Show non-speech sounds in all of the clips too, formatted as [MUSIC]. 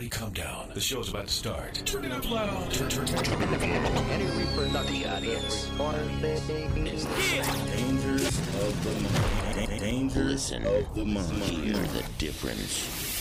Everybody calm down. The show's about to start. Turn it up loud. Turn, turn, turn, turn it up loud. Any reproduction audience. Dangers of the mind. Dangers Listen, of the mind. hear the difference.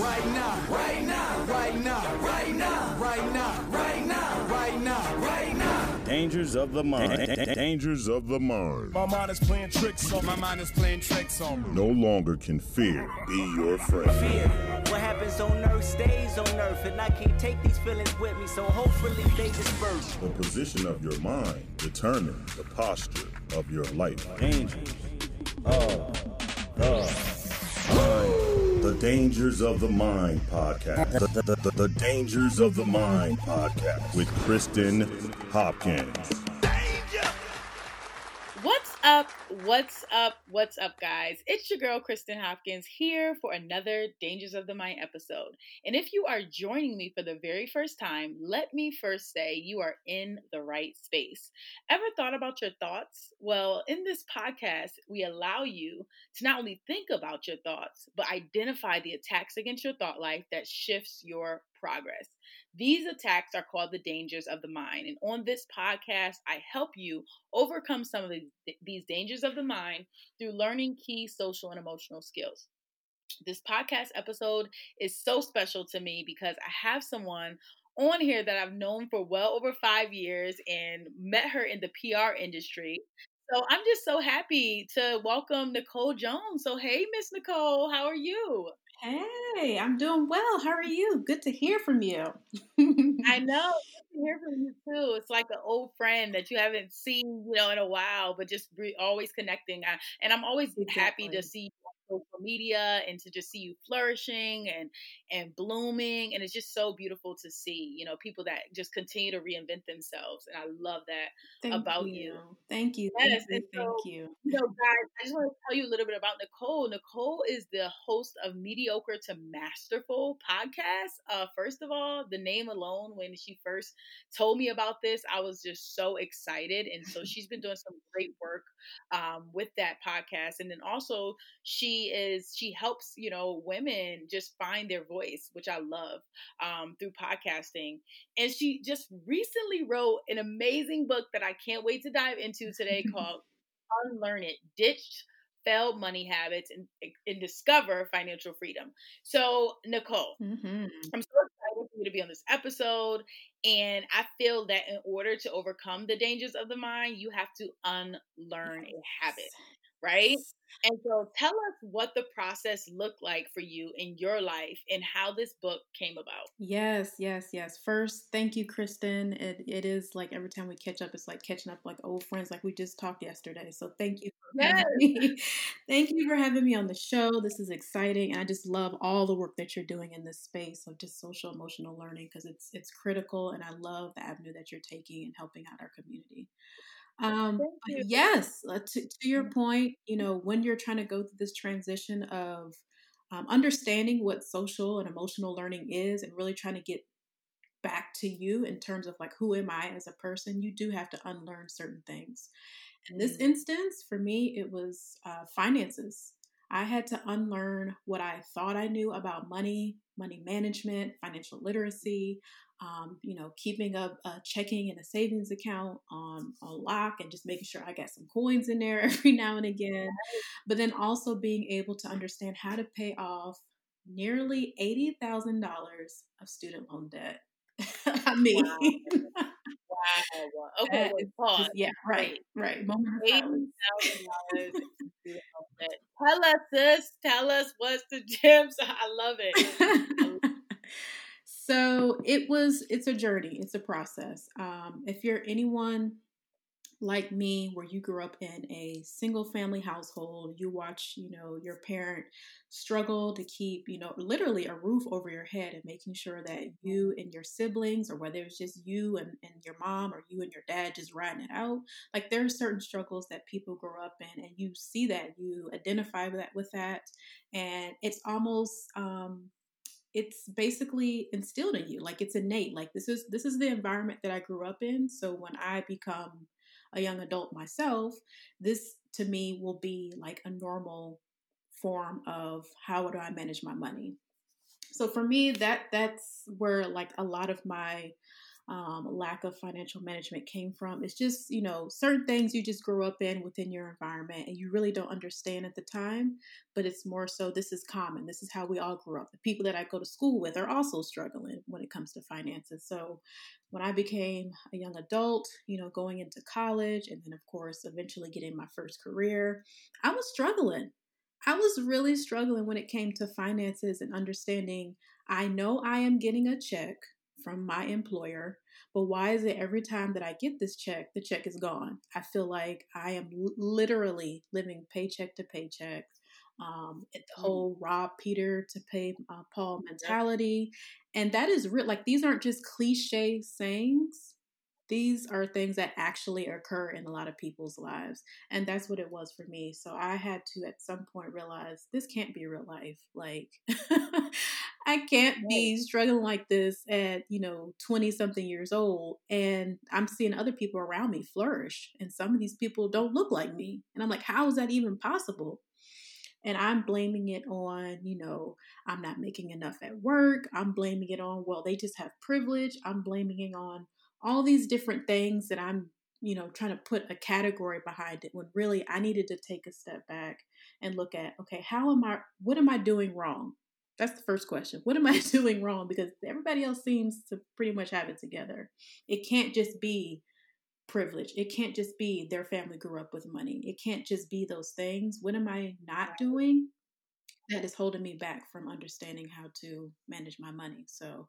Right now, right now, right now, right now, right now, Dangers of the mind. Dangers of the mind. My mind is playing tricks on my mind is playing tricks on me. No longer can fear be your friend. Fear. What happens on earth stays on earth, and I can't take these feelings with me, so hopefully they disperse. The position of your mind determines the posture of your life. Dangers of the mind. The Dangers of the Mind podcast. The, the- the- the Dangers of the Mind podcast with Kristen Hopkins. Up? What's up? What's up, guys? It's your girl, Kristen Hopkins, here for another Dangers of the Mind episode. And if you are joining me for the very first time, let me first say you are in the right space. Ever thought about your thoughts? Well, in this podcast, we allow you to not only think about your thoughts, but identify the attacks against your thought life that shifts your progress. These attacks are called the dangers of the mind. And on this podcast, I help you overcome some of the, these dangers of the mind through learning key social and emotional skills. This podcast episode is so special to me because I have someone on here that I've known for well over five years and met her in the PR industry. So I'm just so happy to welcome Nicole Jones. So, hey, Miss Nicole, how are you? Hey, I'm doing well. How are you? Good to hear from you. I [LAUGHS] know. Good to hear from you too. It's like an old friend that you haven't seen, you know, in a while, but just re- always connecting. I, and I'm always happy to see you media and to just see you flourishing and and blooming. And it's just so beautiful to see, you know, people that just continue to reinvent themselves. And I love that. Thank about you. Thank you. Yes, Thank you. and Thank you. You know, guys, I just want to tell you a little bit about Nicole. Nicole is the host of Mediocre to Masterful podcast. Uh, first of all, the name alone, when she first told me about this, I was just so excited. And so [LAUGHS] she's been doing some great work um, with that podcast. And then also, she is, she helps, you know, women just find their voice, which I love um, through podcasting. And she just recently wrote an amazing book that I can't wait to dive into today [LAUGHS] called unlearn it, ditch failed money habits, and, and discover financial freedom. So, Nicole, hmm I'm so excited for you to be on this episode. And I feel that in order to overcome the dangers of the mind, you have to unlearn a habit, right? And so, tell us what the process looked like for you in your life and how this book came about. Yes, yes, yes. First, thank you, Kristen. It, it is like every time we catch up, it's like catching up like old friends, like we just talked yesterday. So thank you me. [LAUGHS] thank you for having me on the show. This is exciting, and I just love all the work that you're doing in this space of just social emotional learning because it's it's critical, and I love the avenue that you're taking and helping out our community. Um, yes, uh, to, to your point, you know, when you're trying to go through this transition of um, understanding what social and emotional learning is and really trying to get back to you in terms of like who am i as a person you do have to unlearn certain things. In this Mm. instance for me it was uh, finances. I had to unlearn what i thought i knew about money money management financial literacy um, you know keeping up a checking and a savings account on on lock and just making sure i got some coins in there [LAUGHS] every now and again but then also being able to understand how to pay off nearly $80,000 of student loan debt. [LAUGHS] I mean, Wow. [LAUGHS] Okay, wait, pause. just- yeah, right, right. Moment of eighty silence. thousand dollars. Tell us this. Tell us what's the gems. I love it. So it was it's a journey it's a process um, if you're anyone like me where you grew up in a single family household you watch you know your parent struggle to keep you know literally a roof over your head and making sure that you and your siblings or whether it's just you and, and your mom or you and your dad just riding it out like there are certain struggles that people grow up in and you see that you identify with that with that and it's almost um it's basically instilled in you like it's innate like this is this is the environment that i grew up in so when i become a young adult myself this to me will be like a normal form of how do i manage my money. So for me, that that's where like a lot of my um, lack of financial management came from. It's just, you know, certain things you just grew up in within your environment and you really don't understand at the time, but it's more so this is common. This is how we all grew up. The people that I go to school with are also struggling when it comes to finances. So when I became a young adult, you know, going into college and then, of course, eventually getting my first career, I was struggling. I was really struggling when it came to finances and understanding I know I am getting a check from my employer, but why is it every time that I get this check, the check is gone? I feel like I am literally living paycheck to paycheck. Um, the mm. whole rob Peter to pay uh, Paul mentality, and that is real. Like these aren't just cliche sayings these are things that actually occur in a lot of people's lives and that's what it was for me so i had to at some point realize this can't be real life like [LAUGHS] i can't be struggling like this at you know 20 something years old and i'm seeing other people around me flourish and some of these people don't look like me and i'm like how is that even possible and I'm blaming it on, you know, I'm not making enough at work. I'm blaming it on, well, they just have privilege. I'm blaming it on all these different things that I'm, you know, trying to put a category behind it when really I needed to take a step back and look at, okay, how am I, what am I doing wrong? That's the first question. What am I [LAUGHS] doing wrong? Because everybody else seems to pretty much have it together. It can't just be privilege. It can't just be their family grew up with money. It can't just be those things. What am I not doing that is holding me back from understanding how to manage my money? So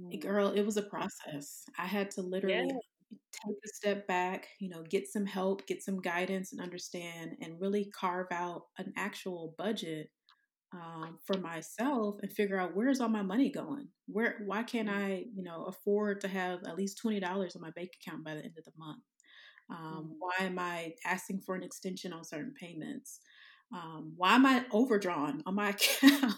Mm. Girl, it was a process. I had to literally yeah. take a step back, you know, get some help, get some guidance and understand and really carve out an actual budget um, for myself and figure out where's all my money going? Where why can't mm. I, you know, afford to have at least twenty dollars in my bank account by the end of the month? Um, mm. Why am I asking for an extension on certain payments? um, why am I overdrawn on my [LAUGHS] account?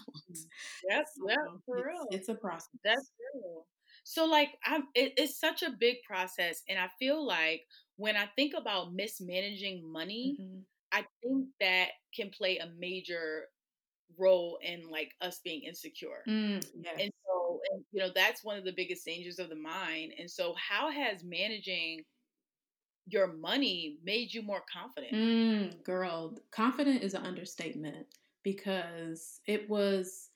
Yes, yeah, for it's, real. It's a process. That's real. So, like, I'm. It, it's such a big process, and I feel like when I think about mismanaging money, mm-hmm. I think that can play a major role in like us being insecure. Mm, yes. And so, and, you know, that's one of the biggest dangers of the mind. And so, how has managing your money made you more confident? Mm, girl, confident is an understatement because it was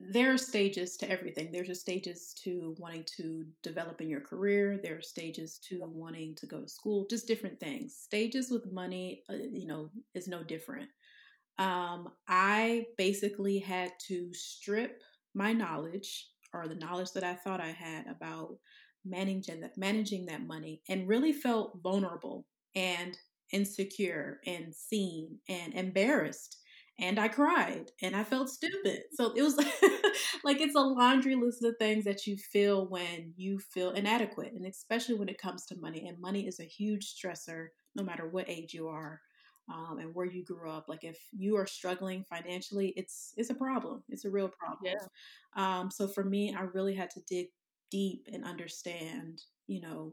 there are stages to everything. There's a stages to wanting to develop in your career. There are stages to wanting to go to school. Just different things. Stages with money, uh, you know, is no different. Um, I basically had to strip my knowledge or the knowledge that I thought I had about managing that managing that money and really felt vulnerable and insecure and seen and embarrassed and I cried and I felt stupid. So it was [LAUGHS] like it's a laundry list of things that you feel when you feel inadequate, and especially when it comes to money. And money is a huge stressor, no matter what age you are um, and where you grew up. Like if you are struggling financially, it's it's a problem. It's a real problem. Yeah. Um, so for me, I really had to dig deep and understand, you know,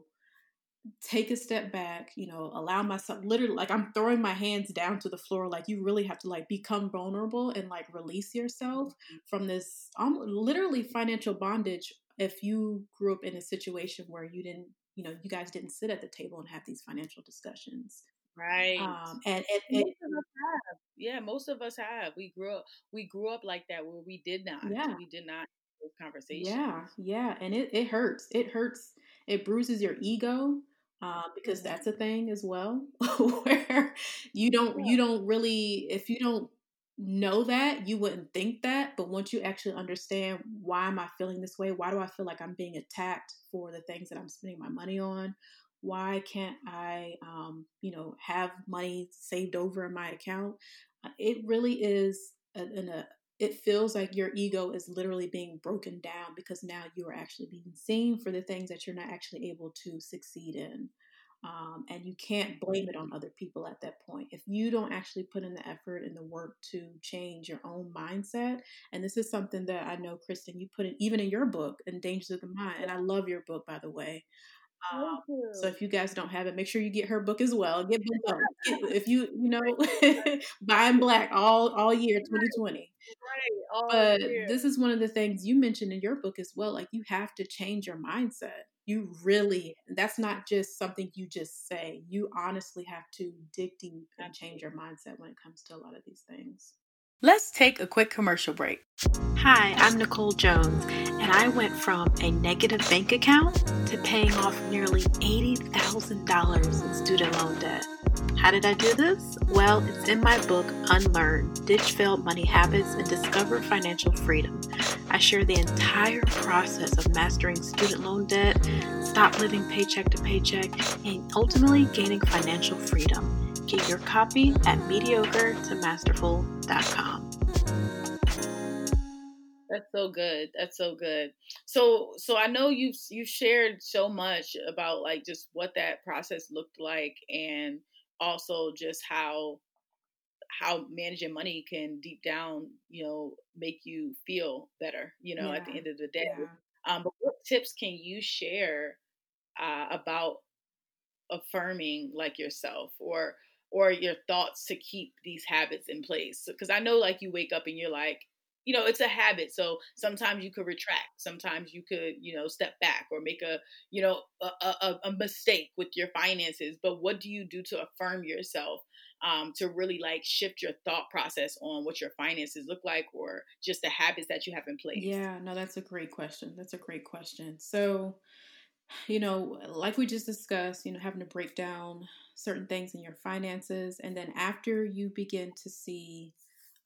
take a step back, you know, allow myself literally like I'm throwing my hands down to the floor. Like you really have to like become vulnerable and like release yourself mm-hmm. from this um, literally financial bondage if you grew up in a situation where you didn't, you know, you guys didn't sit at the table and have these financial discussions. Right. Um, and, and, most of us have. Yeah, most of us have. We grew up we grew up like that where we did not. Yeah. We did not conversation. Yeah, yeah, and it it hurts. It hurts. It bruises your ego uh, because that's a thing as well, [LAUGHS] where you don't you don't really if you don't know that you wouldn't think that but once you actually understand why am i feeling this way why do i feel like i'm being attacked for the things that i'm spending my money on why can't i um, you know have money saved over in my account uh, it really is a, a, it feels like your ego is literally being broken down because now you are actually being seen for the things that you're not actually able to succeed in. Um, and you can't blame it on other people at that point. If you don't actually put in the effort and the work to change your own mindset, and this is something that I know, Kristen, you put in even in your book, in Dangers of the Mind, and I love your book, by the way. Um, so if you guys don't have it, make sure you get her book as well. Get both. If you you [LAUGHS] know [LAUGHS] buying black all all year 2020. Right. All but year. this is one of the things you mentioned in your book as well. Like you have to change your mindset. You really that's not just something you just say. You honestly have to dig deep and change your mindset when it comes to a lot of these things. Let's take a quick commercial break. Hi, I'm Nicole Jones, and I went from a negative bank account to paying off nearly $80,000 in student loan debt. How did I do this? Well, it's in my book, Unlearn Ditch Failed Money Habits and Discover Financial Freedom. I share the entire process of mastering student loan debt, stop living paycheck to paycheck, and ultimately gaining financial freedom. Get your copy at mediocre to masterful.com. That's so good. That's so good. So so I know you've you shared so much about like just what that process looked like and also just how how managing money can deep down, you know, make you feel better, you know, yeah. at the end of the day. Yeah. Um, but what tips can you share uh, about affirming like yourself or or your thoughts to keep these habits in place. Because i know like you wake up and you're like you know it's a habit so sometimes you could retract sometimes you could you know step back or make a you know a, a, a mistake with your finances. But what do you do to affirm yourself um, to really like shift your thought process on what your finances look like or just the habits that you have in place? Yeah no that's a great question that's a great question. So you know like we just discussed you know having to break down certain things in your finances. And then after you begin to see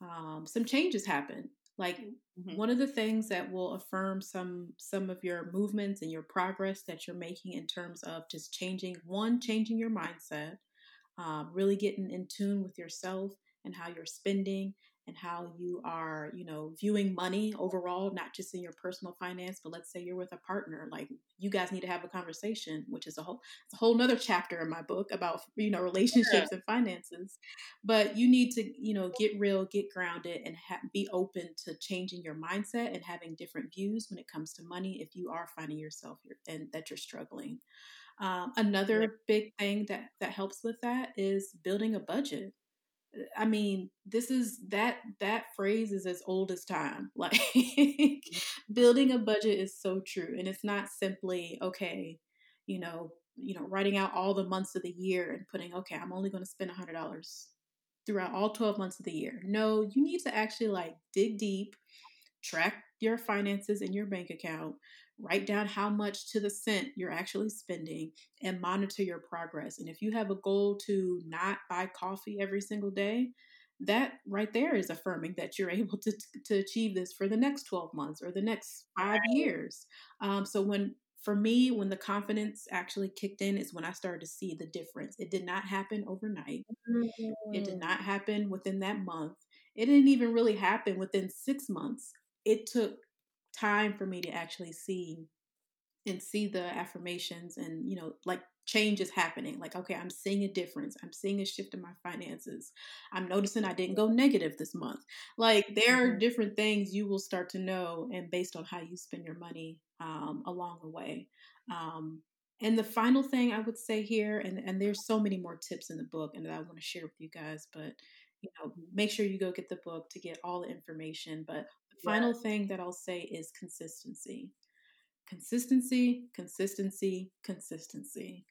um, some changes happen, like mm-hmm. one of the things that will affirm some some of your movements and your progress that you're making in terms of just changing one changing your mindset um, really getting in tune with yourself and how you're spending and how you are, you know, viewing money overall, not just in your personal finance, but let's say you're with a partner, like you guys need to have a conversation, which is a whole, it's a whole nother chapter in my book about, [LAUGHS] you know, relationships yeah. and finances. But you need to, you know, get real, get grounded, and ha- be open to changing your mindset and having different views when it comes to money if you are finding yourself and that you're struggling. Um, another big thing that that helps with that is building a budget I mean, this is that that phrase is as old as time. [LAUGHS] Like building a budget is so true and it's not simply okay, you know, you know, writing out all the months of the year and putting okay, I'm only going to spend $100 throughout all 12 months of the year. No, you need to actually like dig deep, track your finances in your bank account, Write down how much to the cent you're actually spending and monitor your progress. And if you have a goal to not buy coffee every single day, that right there is affirming that you're [LAUGHS] able to, to achieve this for the next 12 months or the next five years. Um, so when for me, when the confidence actually kicked in is when I started to see the difference. It did not happen overnight. Mm-hmm. It did mm. not happen within that month. It didn't even really happen within six months. It took time for me to actually see and see the affirmations and you know like change is happening like okay i'm seeing a difference i'm seeing a shift in my finances i'm noticing i didn't go negative this month like there are mm-hmm. different things you will start to know and based on how you spend your money um, along the way um, and the final thing i would say here and, and there's so many more tips in the book and that i want to share with you guys but you know make sure you go get the book to get all the information but final thing that I'll say is consistency. Consistency, consistency, consistency.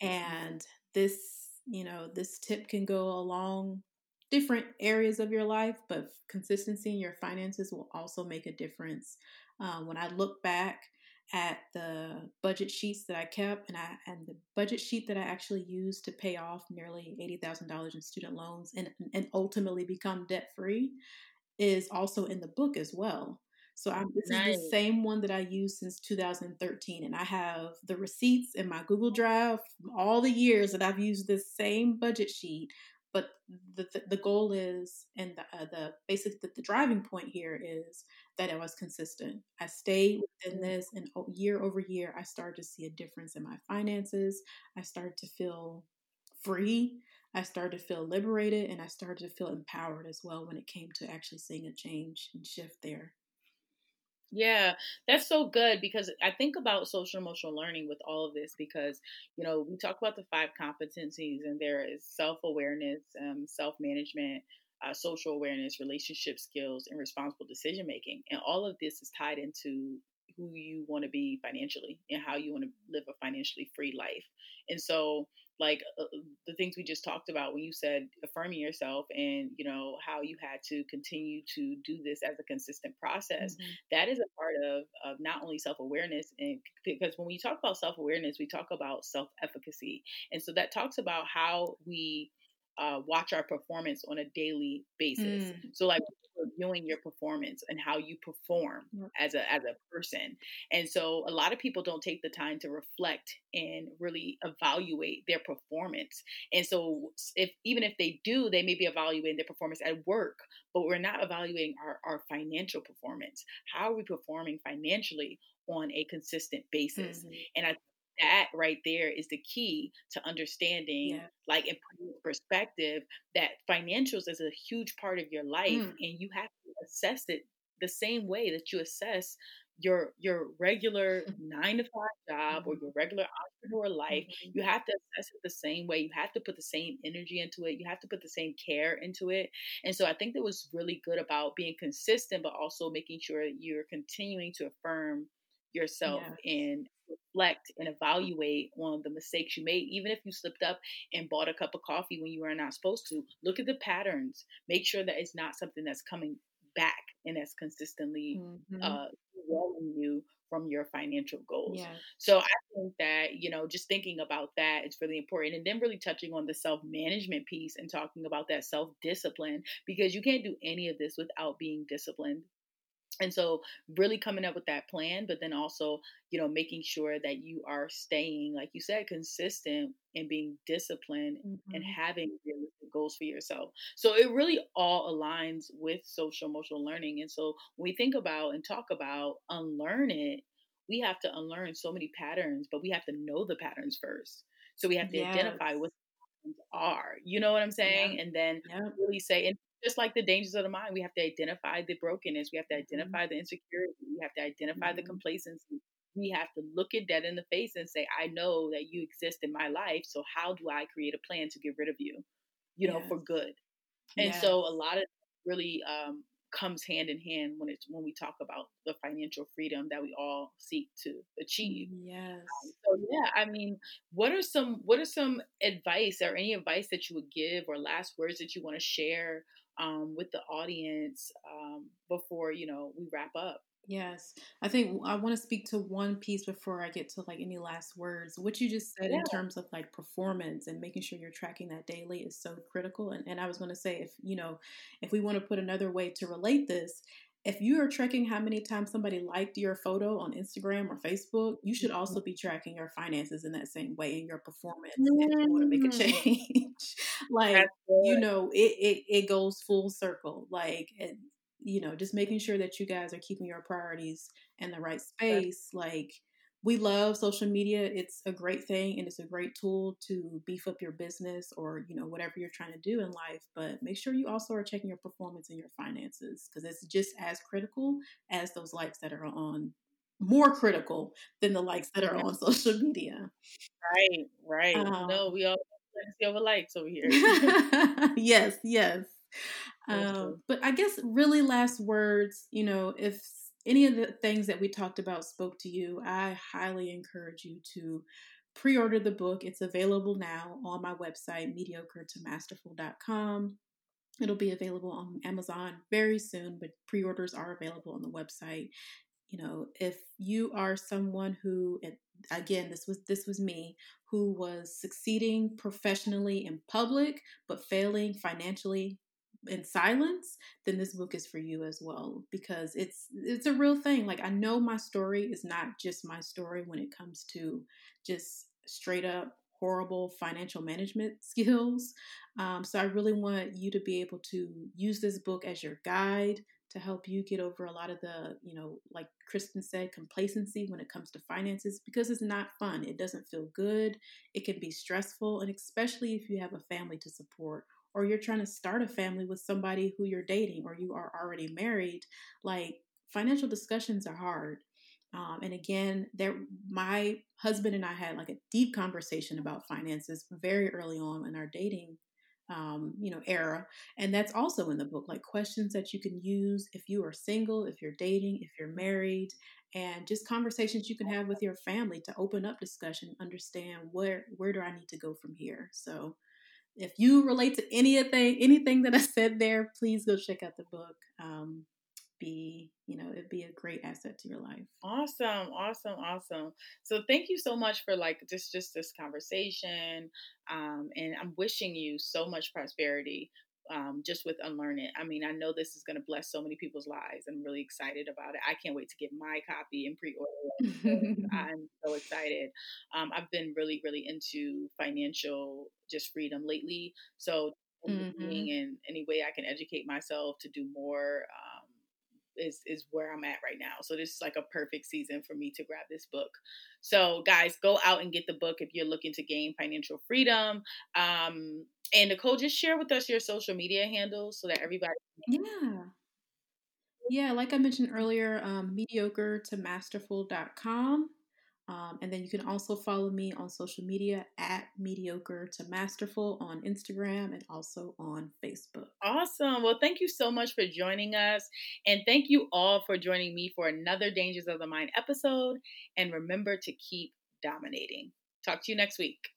And this, you know, this tip can go along different areas of your life, but consistency in your finances will also make a difference. Um, when I look back at the budget sheets that I kept and I and the budget sheet that I actually used to pay off nearly eighty thousand dollars in student loans and and ultimately become debt free, is also in the book as well. So I'm, this nice. is the same one that I used since 2013, and I have the receipts in my Google Drive from all the years that I've used this same budget sheet. But the the, the goal is, and the, uh, the basic the, the, driving point here is that I was consistent. I stayed within mm-hmm. this, and year over year, I started to see a difference in my finances. I started to feel free. I started to feel liberated and I started to feel empowered as well when it came to actually seeing a change and shift there. Yeah, that's so good because I think about social emotional learning with all of this because, you know, we talk about the five competencies and there is self awareness, um, self management, uh, social awareness, relationship skills, and responsible decision making. And all of this is tied into who you want to be financially and how you want to live a financially free life. And so, like uh, uh, the things we just talked about when you said affirming yourself and you know how you had to continue to do this as a consistent process mm-hmm. that is a part of, of not only self-awareness and because when we talk about self-awareness we talk about self-efficacy and so that talks about how we uh, watch our performance on a daily basis. Mm. So like reviewing your performance and how you perform mm. as a as a person. And so a lot of people don't take the time to reflect and really evaluate their performance. And so if even if they do, they may be evaluating their performance at work, but we're not evaluating our, our financial performance. How are we performing financially on a consistent basis? Mm-hmm. And I that right there is the key to understanding yeah. like in perspective that financials is a huge part of your life mm. and you have to assess it the same way that you assess your your regular mm-hmm. nine to five job mm-hmm. or your regular entrepreneur life mm-hmm. you have to assess it the same way you have to put the same energy into it you have to put the same care into it and so i think that was really good about being consistent but also making sure you're continuing to affirm yourself yes. and reflect and evaluate on the mistakes you made. Even if you slipped up and bought a cup of coffee when you were not supposed to, look at the patterns. Make sure that it's not something that's coming back and that's consistently mm-hmm. uh, you from your financial goals. Yeah. So I think that, you know, just thinking about that is really important. And then really touching on the self management piece and talking about that self discipline because you can't do any of this without being disciplined and so really coming up with that plan but then also you know making sure that you are staying like you said consistent and being disciplined mm-hmm. and having realistic goals for yourself. So it really all aligns with social emotional learning. And so when we think about and talk about unlearn it we have to unlearn so many patterns but we have to know the patterns first. So we have to yes. identify what are you know what i'm saying? And then really say and just like the dangers of the mind, we have to identify the brokenness. We have to mm-hmm. identify the insecurity. We have to identify mm-hmm. the complacency. We have to look at that in the face and say, I know that you exist in my life. So how do I create a plan to get rid of you, you know, yes. for good? And yes. so a lot of really um, comes hand in hand when it's when we talk about the financial freedom that we all seek to achieve. Yes. Um, so yeah, I mean, what are some what are some advice or any advice that you would give or last words that you want to share um, with the audience um, before you know we wrap up. Yes, I think I want to speak to one piece before I get to like any last words. What you just said yeah. in terms of like performance and making sure you're tracking that daily is so critical. And, and I was going to say, if you know, if we want to put another way to relate this, if you are tracking how many times somebody liked your photo on Instagram or Facebook, you should also be tracking your finances in that same way and your performance mm. if you want to make a mm. change. [LAUGHS] like, you know, it, it, it goes full circle. Like, it, you know, just making sure that you guys are keeping your priorities in the right space. Like, we love social media. It's a great thing and it's a great tool to beef up your business or, you know, whatever you're trying to do in life. But make sure you also are checking your performance and your finances because it's just as critical as those likes that are on more critical than the likes that are on social media. Right, right. Um, no, we all see over likes over here. [LAUGHS] yes, yes. Um, but I guess really last words, you know, if any of the things that we talked about spoke to you, I highly encourage you to pre order the book. It's available now on my website, mediocre to masterful.com. It'll be available on Amazon very soon, but pre orders are available on the website. You know, if you are someone who, again, this was this was me, who was succeeding professionally in public but failing financially in silence, then this book is for you as well because it's it's a real thing. Like I know my story is not just my story when it comes to just straight up horrible financial management [LAUGHS] skills. Um, so I really want you to be able to use this book as your guide to help you get over a lot of the, you know, like Kristen said, complacency when it comes to finances because it's not fun. It doesn't feel good. It can be stressful, and especially if you have a family to support or you're trying to start a family with somebody who you're dating or you are already married, like financial discussions are hard. Um, and again, there, my husband and I had like a deep conversation about finances very early on in our dating, um, you know, era, and that's also in the book. Like questions that you can use if you are single, if you're dating, if you're married, and just conversations you can have with your family to open up discussion, understand where where do I need to go from here. So, if you relate to any of anything anything that I said there, please go check out the book. Um, be you know it'd be a great asset to your life awesome awesome awesome so thank you so much for like just just this conversation um, and i'm wishing you so much prosperity um, just with Unlearn It. I mean, I know this is going to bless so many people's lives. I'm really excited about it. I can't wait to get my copy and pre order. [LAUGHS] I'm so excited. Um, I've been really, really into financial just freedom lately. So, mm-hmm. and any way I can educate myself to do more. Um, is is where I'm at right now. So this is like a perfect season for me to grab this book. So guys, go out and get the book if you're looking to gain financial freedom. Um, and Nicole, just share with us your social media handles so that everybody. Yeah. Yeah, like I mentioned earlier, um, mediocre to masterful.com. Um, and then you can also follow me on social media at mediocre to masterful on Instagram and also on Facebook. Awesome. Well, thank you so much for joining us. And thank you all for joining me for another Dangers of the Mind episode. And remember to keep dominating. Talk to you next week.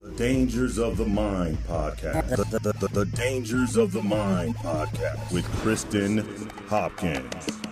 The Dangers of the Mind podcast. The, the, the, the Dangers of the Mind podcast with Kristen Hopkins.